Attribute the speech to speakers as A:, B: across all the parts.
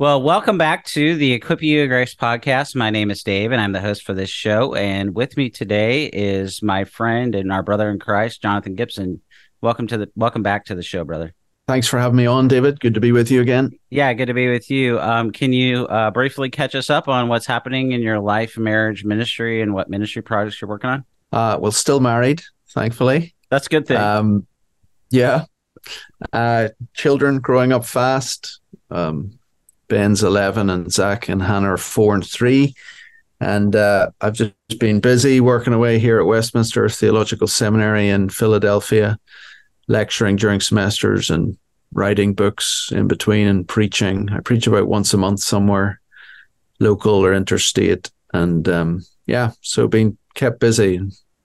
A: Well, welcome back to the Equip You Grace podcast. My name is Dave, and I'm the host for this show. And with me today is my friend and our brother in Christ, Jonathan Gibson. Welcome to the welcome back to the show, brother.
B: Thanks for having me on, David. Good to be with you again.
A: Yeah, good to be with you. Um, can you uh, briefly catch us up on what's happening in your life, marriage, ministry, and what ministry projects you're working on?
B: Uh, well, still married, thankfully.
A: That's a good thing.
B: Um, yeah. Uh, children growing up fast. Um, Ben's 11 and Zach and Hannah are four and three. And uh, I've just been busy working away here at Westminster Theological Seminary in Philadelphia, lecturing during semesters and writing books in between and preaching. I preach about once a month somewhere, local or interstate. And um, yeah, so being kept busy.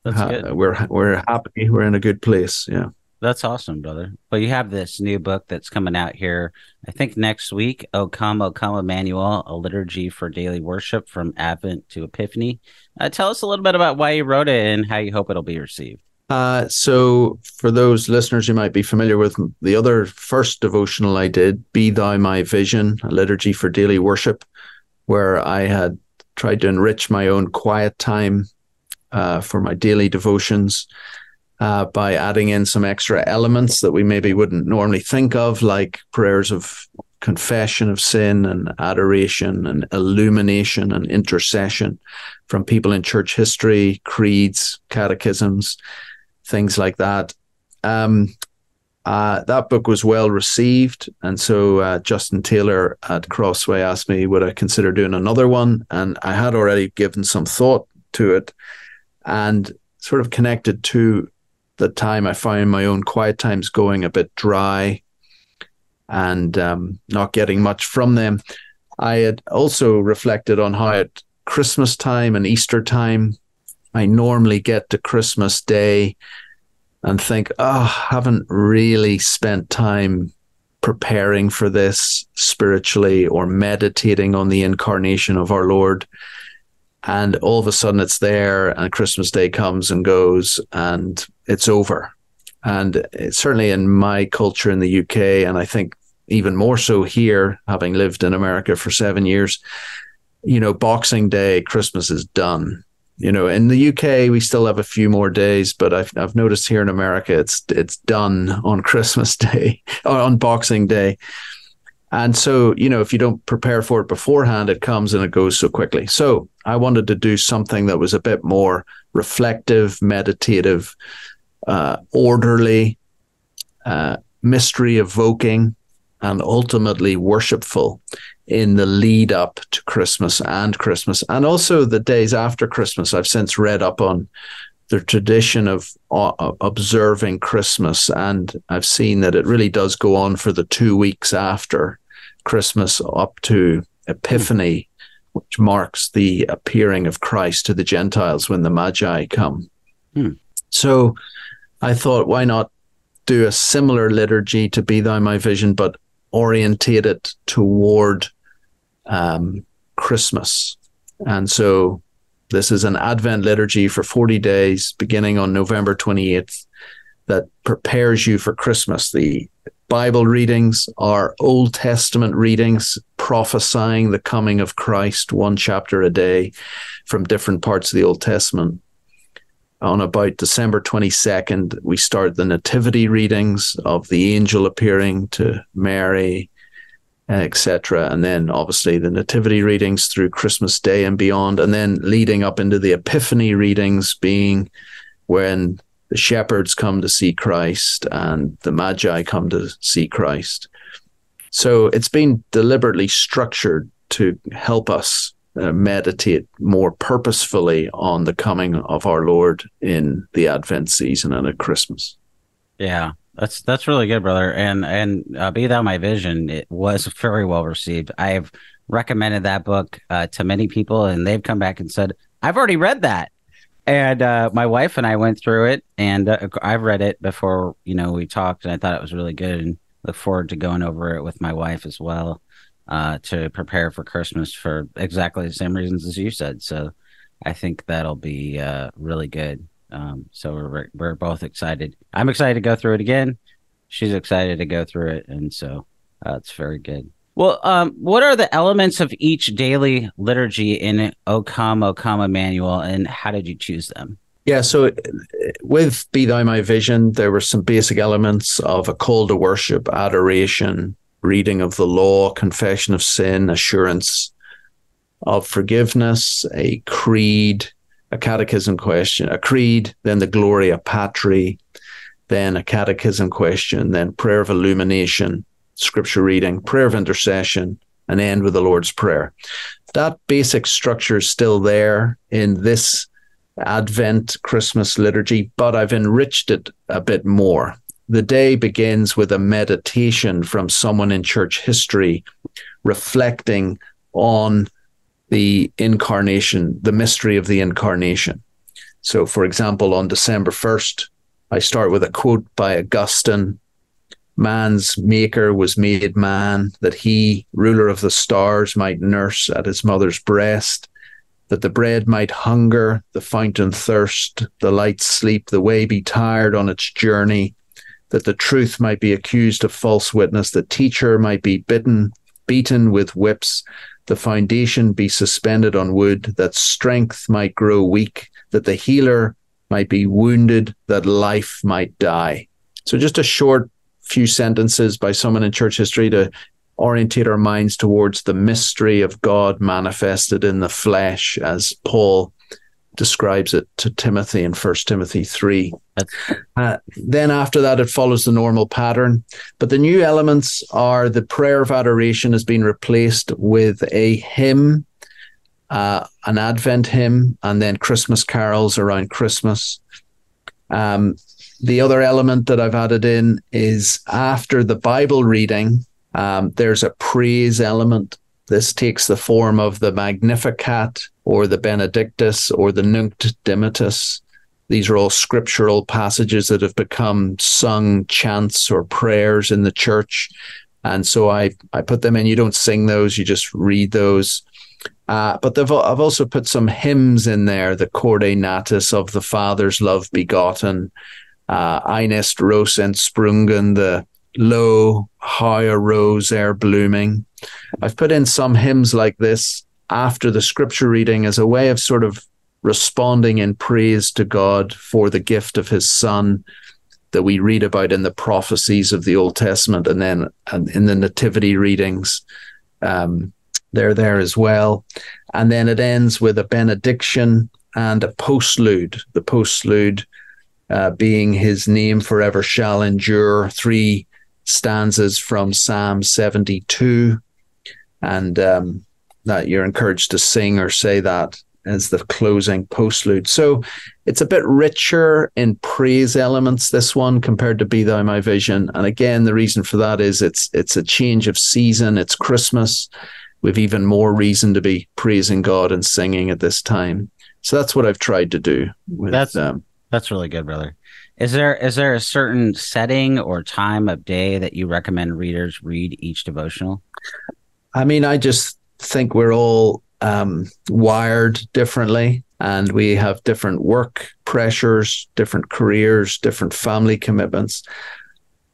A: Ha-
B: we're we're happy. We're in a good place. Yeah.
A: That's awesome, brother. Well, you have this new book that's coming out here, I think next week. O come, O come, Emmanuel, a liturgy for daily worship from Advent to Epiphany. Uh, tell us a little bit about why you wrote it and how you hope it'll be received.
B: Uh, so, for those listeners who might be familiar with the other first devotional I did, Be Thou My Vision, a liturgy for daily worship, where I had tried to enrich my own quiet time uh, for my daily devotions uh, by adding in some extra elements that we maybe wouldn't normally think of, like prayers of confession of sin and adoration and illumination and intercession from people in church history, creeds, catechisms, things like that. Um, uh, that book was well received, and so uh, Justin Taylor at Crossway asked me would I consider doing another one, and I had already given some thought to it, and sort of connected to the time I find my own quiet times going a bit dry and um, not getting much from them. I had also reflected on how at Christmas time and Easter time, I normally get to Christmas Day and think, oh, haven't really spent time preparing for this spiritually or meditating on the incarnation of our Lord. And all of a sudden it's there, and Christmas Day comes and goes, and it's over. And certainly in my culture in the UK, and I think even more so here, having lived in America for seven years, you know, Boxing Day, Christmas is done. You know, in the UK, we still have a few more days, but I've I've noticed here in America, it's it's done on Christmas Day or on Boxing Day. And so, you know, if you don't prepare for it beforehand, it comes and it goes so quickly. So I wanted to do something that was a bit more reflective, meditative, uh, orderly, uh, mystery evoking, and ultimately worshipful in the lead up to Christmas and Christmas, and also the days after Christmas. I've since read up on the tradition of uh, observing Christmas, and I've seen that it really does go on for the two weeks after Christmas up to Epiphany, which marks the appearing of Christ to the Gentiles when the Magi come. Hmm. So I thought, why not do a similar liturgy to Be Thou My Vision, but orientate it toward um, Christmas. And so this is an Advent liturgy for 40 days, beginning on November 28th, that prepares you for Christmas. The Bible readings are Old Testament readings prophesying the coming of Christ, one chapter a day from different parts of the Old Testament on about December 22nd, we start the nativity readings of the angel appearing to Mary, etc. And then obviously the nativity readings through Christmas Day and beyond. And then leading up into the Epiphany readings being when the shepherds come to see Christ and the Magi come to see Christ. So it's been deliberately structured to help us uh, meditate more purposefully on the coming of our Lord in the Advent season and at Christmas.
A: Yeah, that's that's really good, brother. And and uh, be thou my vision. It was very well received. I've recommended that book uh, to many people, and they've come back and said, "I've already read that." and uh, my wife and I went through it, and uh, I've read it before. You know, we talked, and I thought it was really good, and look forward to going over it with my wife as well uh, to prepare for Christmas for exactly the same reasons as you said. So I think that'll be uh, really good. Um, so we're we're both excited. I'm excited to go through it again. She's excited to go through it, and so uh, it's very good. Well, um, what are the elements of each daily liturgy in O Come, Come Emmanuel, and how did you choose them?
B: Yeah, so with Be Thou My Vision, there were some basic elements of a call to worship, adoration, reading of the law, confession of sin, assurance of forgiveness, a creed, a catechism question, a creed, then the Gloria Patri, then a catechism question, then prayer of illumination, scripture reading, prayer of intercession, and end with the Lord's Prayer. That basic structure is still there in this Advent Christmas liturgy, but I've enriched it a bit more. The day begins with a meditation from someone in church history reflecting on the incarnation, the mystery of the incarnation. So, for example, on December 1st, I start with a quote by Augustine Man's maker was made man, that he, ruler of the stars, might nurse at his mother's breast, that the bread might hunger, the fountain thirst, the light sleep, the way be tired on its journey, that the truth might be accused of false witness, the teacher might be bitten, beaten with whips, the foundation be suspended on wood, that strength might grow weak, that the healer might be wounded, that life might die. So, just a short few sentences by someone in church history to orientate our minds towards the mystery of God manifested in the flesh, as Paul describes it to Timothy in First Timothy 3. Uh, then after that, it follows the normal pattern. But the new elements are the prayer of adoration has been replaced with a hymn, uh, an Advent hymn, and then Christmas carols around Christmas. Um, the other element that I've added in is after the Bible reading, um, there's a praise element. This takes the form of the Magnificat or the Benedictus or the Nunc Dimittis. These are all scriptural passages that have become sung chants or prayers in the church. And so I, I put them in. You don't sing those, you just read those. Uh, but I've also put some hymns in there, the Corde Natus of the Father's love begotten, uh, Einest Rose and Sprungen, the low, higher rose air blooming. I've put in some hymns like this after the scripture reading as a way of sort of responding in praise to God for the gift of his son that we read about in the prophecies of the Old Testament and then in the nativity readings. Um, they're there as well. And then it ends with a benediction and a postlude. The postlude uh, being his name forever shall endure. Three stanzas from Psalm 72. And um, that you're encouraged to sing or say that as the closing postlude. So it's a bit richer in praise elements, this one, compared to Be Thou My Vision. And again, the reason for that is it's it's a change of season, it's Christmas. We've even more reason to be praising God and singing at this time. So that's what I've tried to do with
A: that's, um, that's really good, brother. Is there is there a certain setting or time of day that you recommend readers read each devotional?
B: I mean, I just think we're all um, wired differently and we have different work pressures, different careers, different family commitments.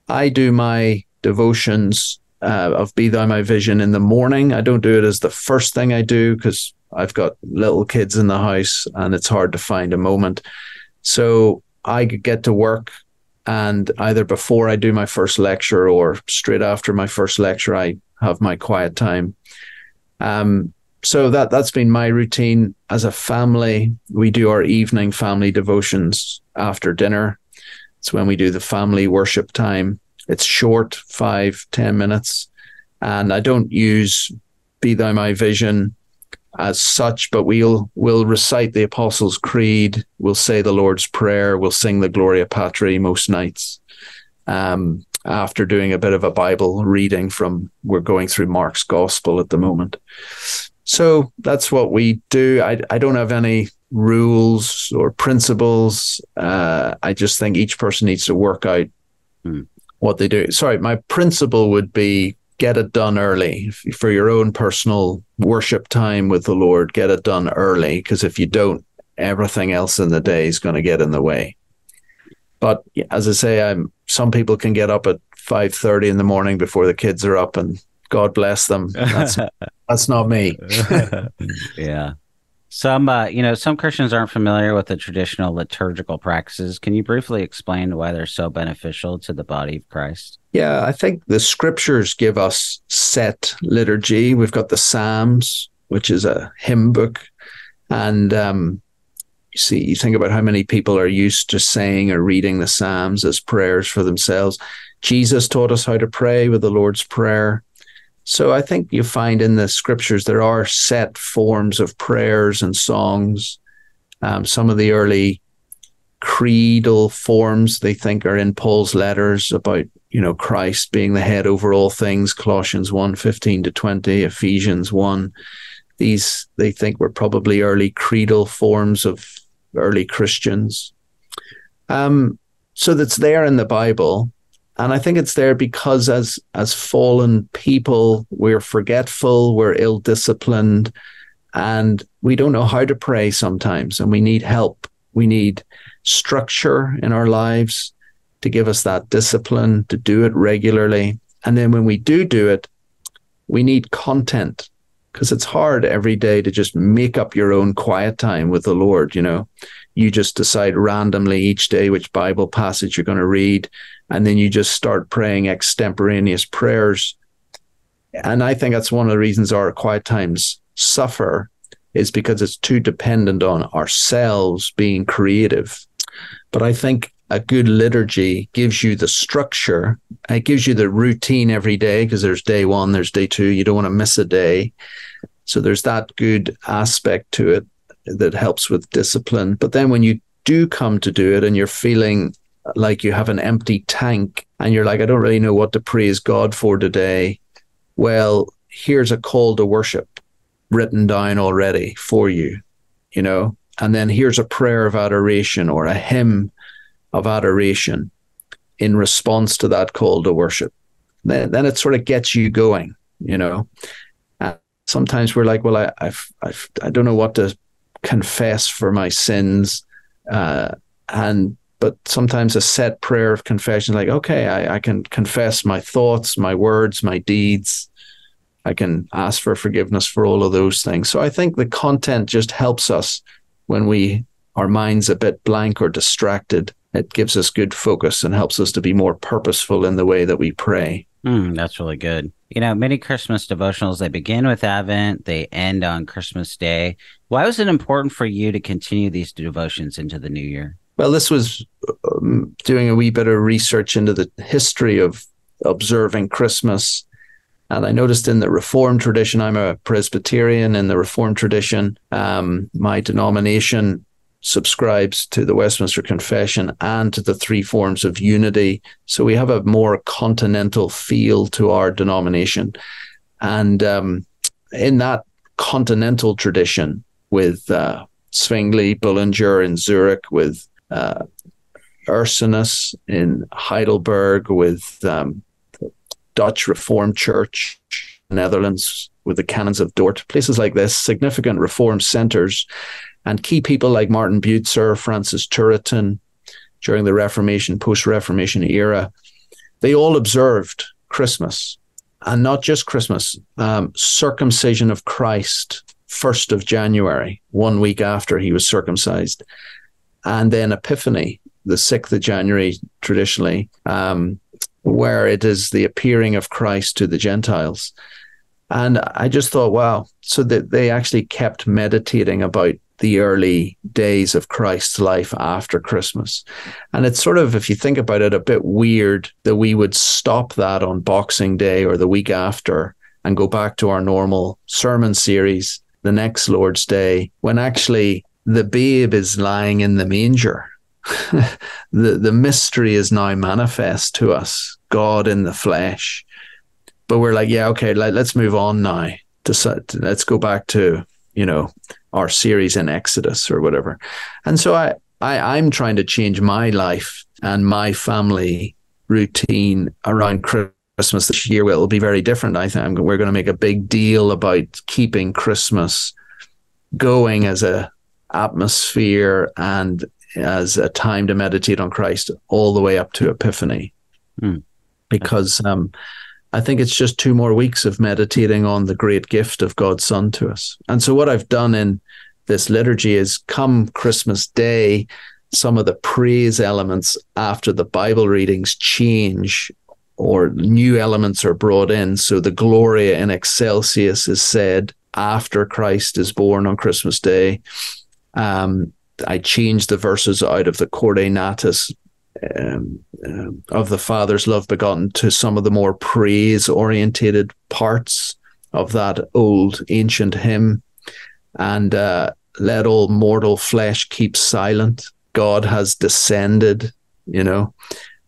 B: I do my devotions uh, of Be Thou My Vision in the morning. I don't do it as the first thing I do because I've got little kids in the house and it's hard to find a moment. So I get to work and either before I do my first lecture or straight after my first lecture, I have my quiet time. Um, so that that's been my routine as a family. We do our evening family devotions after dinner. It's when we do the family worship time. It's short, five ten minutes, and I don't use "Be Thou My Vision" as such, but we'll we'll recite the Apostles' Creed, we'll say the Lord's Prayer, we'll sing the Gloria Patri most nights. Um, after doing a bit of a Bible reading from, we're going through Mark's Gospel at the moment. So that's what we do. I, I don't have any rules or principles. Uh, I just think each person needs to work out hmm. what they do. Sorry, my principle would be get it done early for your own personal worship time with the Lord. Get it done early because if you don't, everything else in the day is going to get in the way. But as I say, I'm some people can get up at five thirty in the morning before the kids are up, and God bless them. That's that's not me.
A: yeah. Some, uh, you know, some Christians aren't familiar with the traditional liturgical practices. Can you briefly explain why they're so beneficial to the body of Christ?
B: Yeah, I think the scriptures give us set liturgy. We've got the Psalms, which is a hymn book, and um, you see, you think about how many people are used to saying or reading the Psalms as prayers for themselves. Jesus taught us how to pray with the Lord's Prayer. So I think you find in the scriptures there are set forms of prayers and songs. Um, some of the early creedal forms they think are in Paul's letters about you know Christ being the head over all things Colossians 1 15 to 20 Ephesians 1 these they think were probably early creedal forms of early Christians um, so that's there in the Bible and I think it's there because as as fallen people, we're forgetful, we're ill disciplined, and we don't know how to pray sometimes, and we need help. We need structure in our lives to give us that discipline to do it regularly. And then when we do do it, we need content because it's hard every day to just make up your own quiet time with the Lord. You know, you just decide randomly each day which Bible passage you're going to read and then you just start praying extemporaneous prayers. And I think that's one of the reasons our quiet times suffer is because it's too dependent on ourselves being creative. But I think a good liturgy gives you the structure. It gives you the routine every day because there's day one, there's day two. You don't want to miss a day. So there's that good aspect to it that helps with discipline. But then when you do come to do it and you're feeling like you have an empty tank and you're like, I don't really know what to praise God for today. Well, here's a call to worship written down already for you, you know, and then here's a prayer of adoration or a hymn of adoration in response to that call to worship. Then, then it sort of gets you going, you know. And sometimes we're like, well, I, I've, I've, I don't know what to confess for my sins. Uh, and but sometimes a set prayer of confession, like, okay, I, I can confess my thoughts, my words, my deeds. I can ask for forgiveness for all of those things. So I think the content just helps us when we our minds a bit blank or distracted. It gives us good focus and helps us to be more purposeful in the way that we pray.
A: Mm, that's really good. You know, many Christmas devotionals they begin with Advent, they end on Christmas Day. Why was it important for you to continue these devotions into the new year?
B: Well, this was um, doing a wee bit of research into the history of observing Christmas. And I noticed in the Reformed tradition, I'm a Presbyterian in the Reformed tradition. Um, my denomination subscribes to the Westminster Confession and to the three forms of unity. So we have a more continental feel to our denomination. And um, in that continental tradition, with uh, Zwingli, Bullinger in Zurich, with uh, Ursinus in Heidelberg with um, Dutch Reformed Church, Netherlands with the Canons of Dort, places like this, significant Reform centers, and key people like Martin Bucer, Francis Turretin during the Reformation, post Reformation era. They all observed Christmas, and not just Christmas, um, circumcision of Christ, 1st of January, one week after he was circumcised and then Epiphany, the 6th of January, traditionally, um, where it is the appearing of Christ to the Gentiles. And I just thought, wow, so that they actually kept meditating about the early days of Christ's life after Christmas. And it's sort of, if you think about it, a bit weird that we would stop that on Boxing Day or the week after and go back to our normal sermon series the next Lord's Day when actually the babe is lying in the manger. the the mystery is now manifest to us, God in the flesh. But we're like, yeah, okay, let, us move on now. To, let's go back to you know our series in Exodus or whatever. And so I, I I'm trying to change my life and my family routine around Christmas this year. It'll be very different. I think we're going to make a big deal about keeping Christmas going as a atmosphere and as a time to meditate on Christ all the way up to Epiphany. Mm. Because um, I think it's just two more weeks of meditating on the great gift of God's Son to us. And so, what I've done in this liturgy is come Christmas Day, some of the praise elements after the Bible readings change or new elements are brought in. So, the Gloria in Excelsis is said after Christ is born on Christmas Day. Um, I changed the verses out of the Corde Natus um, um, of the Father's love begotten to some of the more praise orientated parts of that old ancient hymn. And uh, let all mortal flesh keep silent. God has descended, you know.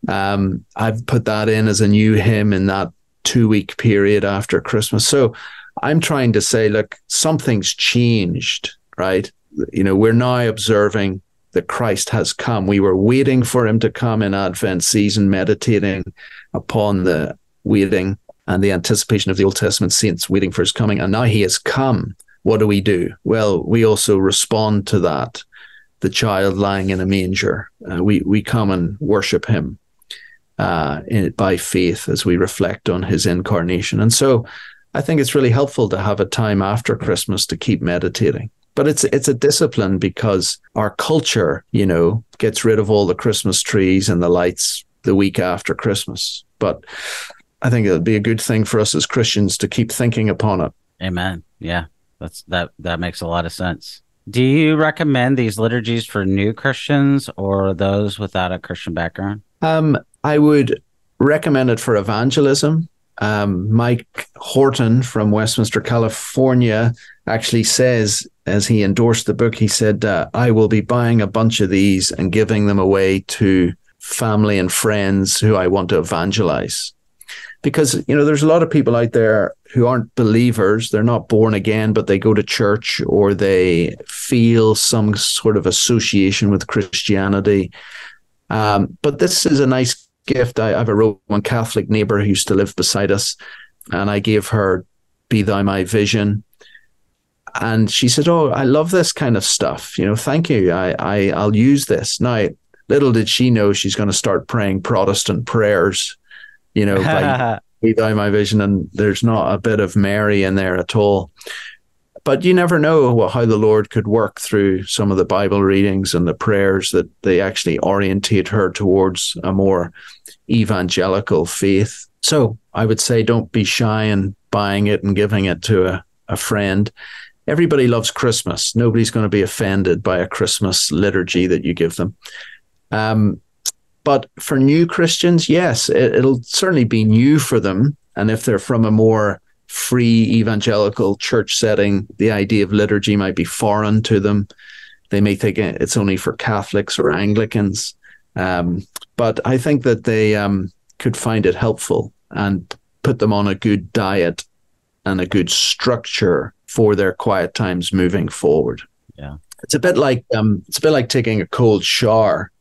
B: Um, I've put that in as a new hymn in that two week period after Christmas. So I'm trying to say, look, something's changed, right? You know, we're now observing that Christ has come. We were waiting for him to come in Advent season, meditating upon the waiting and the anticipation of the Old Testament saints waiting for his coming. And now he has come. What do we do? Well, we also respond to that. The child lying in a manger. Uh, we, we come and worship him uh, in, by faith as we reflect on his incarnation. And so I think it's really helpful to have a time after Christmas to keep meditating. But it's it's a discipline because our culture, you know, gets rid of all the Christmas trees and the lights the week after Christmas. But I think it'd be a good thing for us as Christians to keep thinking upon it.
A: Amen. Yeah. That's that that makes a lot of sense. Do you recommend these liturgies for new Christians or those without a Christian background?
B: Um, I would recommend it for evangelism um, Mike Horton from Westminster, California, actually says, as he endorsed the book, he said, uh, I will be buying a bunch of these and giving them away to family and friends who I want to evangelize. Because, you know, there's a lot of people out there who aren't believers. They're not born again, but they go to church or they feel some sort of association with Christianity. Um, but this is a nice gift. I, I have a Roman Catholic neighbor who used to live beside us, and I gave her "Be Thou My Vision." And she said, "Oh, I love this kind of stuff. You know, thank you. I, I I'll use this." Now, little did she know she's going to start praying Protestant prayers. You know, by "Be Thou My Vision," and there's not a bit of Mary in there at all but you never know how the Lord could work through some of the Bible readings and the prayers that they actually orientate her towards a more evangelical faith. So I would say don't be shy in buying it and giving it to a, a friend. Everybody loves Christmas. Nobody's going to be offended by a Christmas liturgy that you give them. Um, but for new Christians, yes, it, it'll certainly be new for them. And if they're from a more free evangelical church setting, the idea of liturgy might be foreign to them. They may think it's only for Catholics or Anglicans. Um, but I think that they um, could find it helpful and put them on a good diet and a good structure for their quiet times moving forward.
A: Yeah.
B: It's a bit like um, it's a bit like taking a cold shower.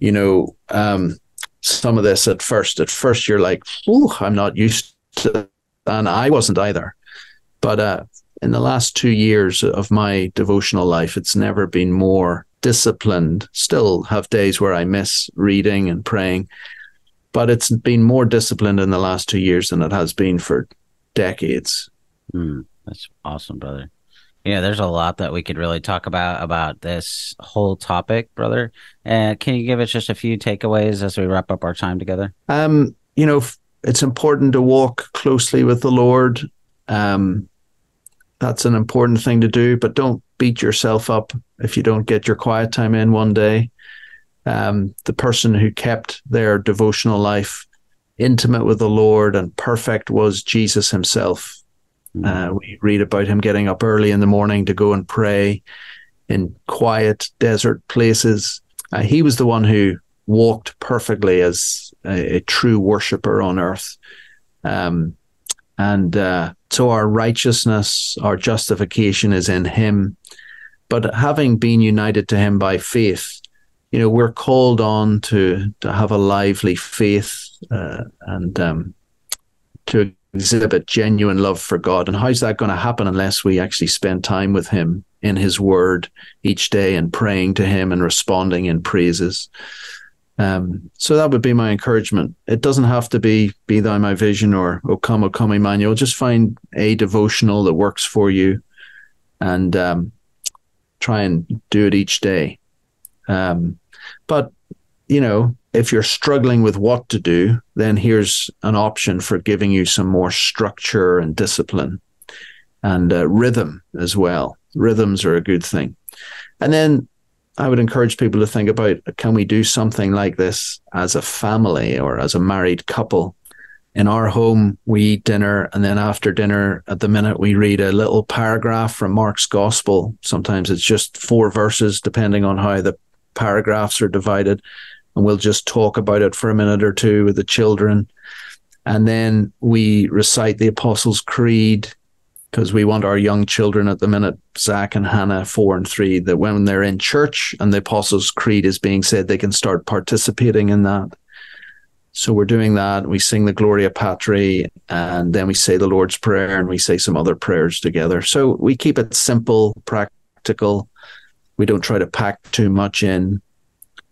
B: You know, um, some of this at first. At first, you're like, "Ooh, I'm not used to and I wasn't either. But uh, in the last two years of my devotional life, it's never been more disciplined. Still have days where I miss reading and praying, but it's been more disciplined in the last two years than it has been for decades.
A: Mm, that's awesome, brother. Yeah, there's a lot that we could really talk about about this whole topic, brother. And uh, can you give us just a few takeaways as we wrap up our time together?
B: Um, you know, it's important to walk closely with the Lord. Um, that's an important thing to do, but don't beat yourself up if you don't get your quiet time in one day. Um, the person who kept their devotional life intimate with the Lord and perfect was Jesus himself. Mm-hmm. Uh, we read about him getting up early in the morning to go and pray in quiet desert places. Uh, he was the one who walked perfectly as a, a true worshiper on earth. Um, and uh, so our righteousness, our justification is in Him. but having been united to him by faith, you know, we're called on to to have a lively faith uh, and um, to exhibit genuine love for God. And how's that going to happen unless we actually spend time with Him in His Word each day and praying to Him and responding in praises? Um, so that would be my encouragement. It doesn't have to be "Be Thou My Vision" or "O Come, O Come, Emmanuel." Just find a devotional that works for you, and um, try and do it each day. Um, but you know, if you're struggling with what to do, then here's an option for giving you some more structure and discipline and uh, rhythm as well. Rhythms are a good thing. And then I would encourage people to think about can we do something like this as a family or as a married couple? In our home, we eat dinner, and then after dinner, at the minute, we read a little paragraph from Mark's Gospel. Sometimes it's just four verses, depending on how the paragraphs are divided and we'll just talk about it for a minute or two with the children. And then we recite the Apostles' Creed because we want our young children at the minute, Zach and Hannah, four and three, that when they're in church and the Apostles' Creed is being said, they can start participating in that. So we're doing that. We sing the Gloria Patri, and then we say the Lord's Prayer, and we say some other prayers together. So we keep it simple, practical. We don't try to pack too much in,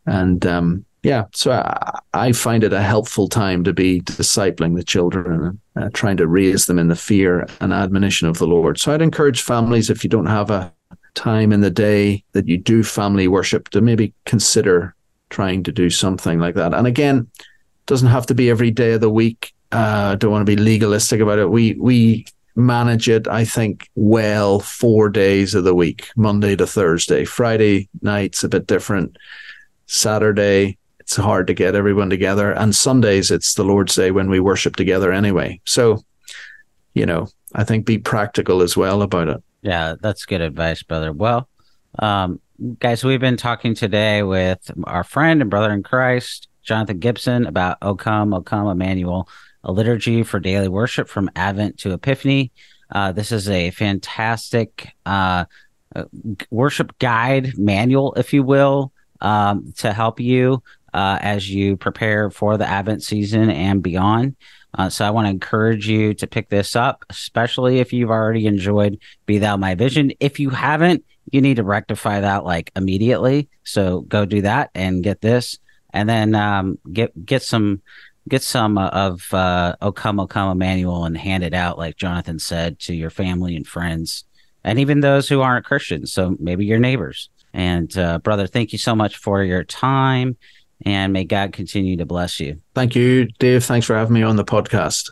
B: and um, yeah, so I, I, find it a helpful time to be discipling the children and uh, trying to raise them in the fear and admonition of the Lord. So I'd encourage families, if you don't have a time in the day that you do family worship, to maybe consider trying to do something like that. And again, doesn't have to be every day of the week. Uh, I don't want to be legalistic about it. We we manage it, I think, well four days of the week, Monday to Thursday. Friday night's a bit different. Saturday, it's hard to get everyone together. And Sundays, it's the Lord's Day when we worship together anyway. So, you know, I think be practical as well about it.
A: Yeah, that's good advice, brother. Well, um, guys, we've been talking today with our friend and brother in Christ, Jonathan Gibson, about O Come, O Come, Emmanuel, a liturgy for daily worship from Advent to Epiphany. Uh, this is a fantastic uh, uh worship guide manual, if you will, um, to help you uh, as you prepare for the Advent season and beyond. Uh, so I want to encourage you to pick this up, especially if you've already enjoyed Be Thou My Vision. If you haven't, you need to rectify that like immediately. So go do that and get this, and then um, get get some get some uh, of uh, O Come, O Come Emmanuel and hand it out, like Jonathan said, to your family and friends, and even those who aren't Christians. So maybe your neighbors. And uh, brother, thank you so much for your time and may God continue to bless you.
B: Thank you, Dave. Thanks for having me on the podcast.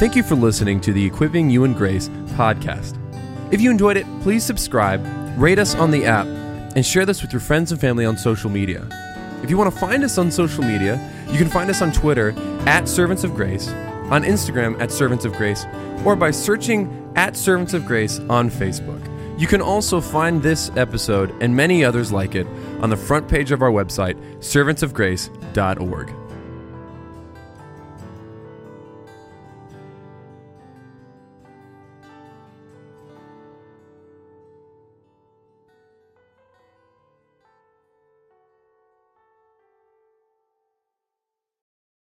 C: Thank you for listening to the Equipping You in Grace podcast. If you enjoyed it, please subscribe, rate us on the app, and share this with your friends and family on social media. If you want to find us on social media, you can find us on Twitter at Servants of Grace, on Instagram at Servants of Grace, or by searching at Servants of Grace on Facebook. You can also find this episode and many others like it on the front page of our website, servantsofgrace.org.